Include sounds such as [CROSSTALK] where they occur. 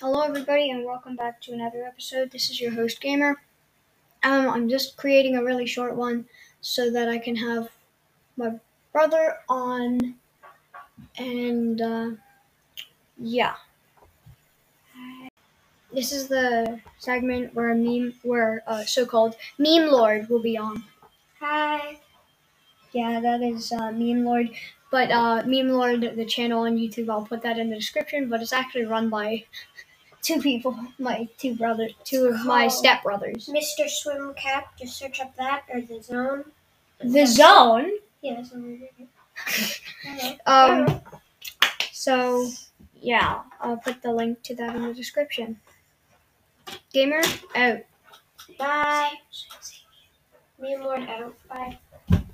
Hello, everybody, and welcome back to another episode. This is your host, Gamer. Um, I'm just creating a really short one so that I can have my brother on, and uh, yeah. This is the segment where a meme, where uh, so-called meme lord will be on. Hi. Yeah, that is uh, meme lord. But uh, meme lord, the channel on YouTube, I'll put that in the description. But it's actually run by [LAUGHS] two people, my two brothers, two of my stepbrothers. Mr. Swim Cap, just search up that or the zone. The Zone. Yeah, that's what we're doing. [LAUGHS] Um. So, yeah, I'll put the link to that in the description. Gamer out. Bye. Me and Lord out. Bye.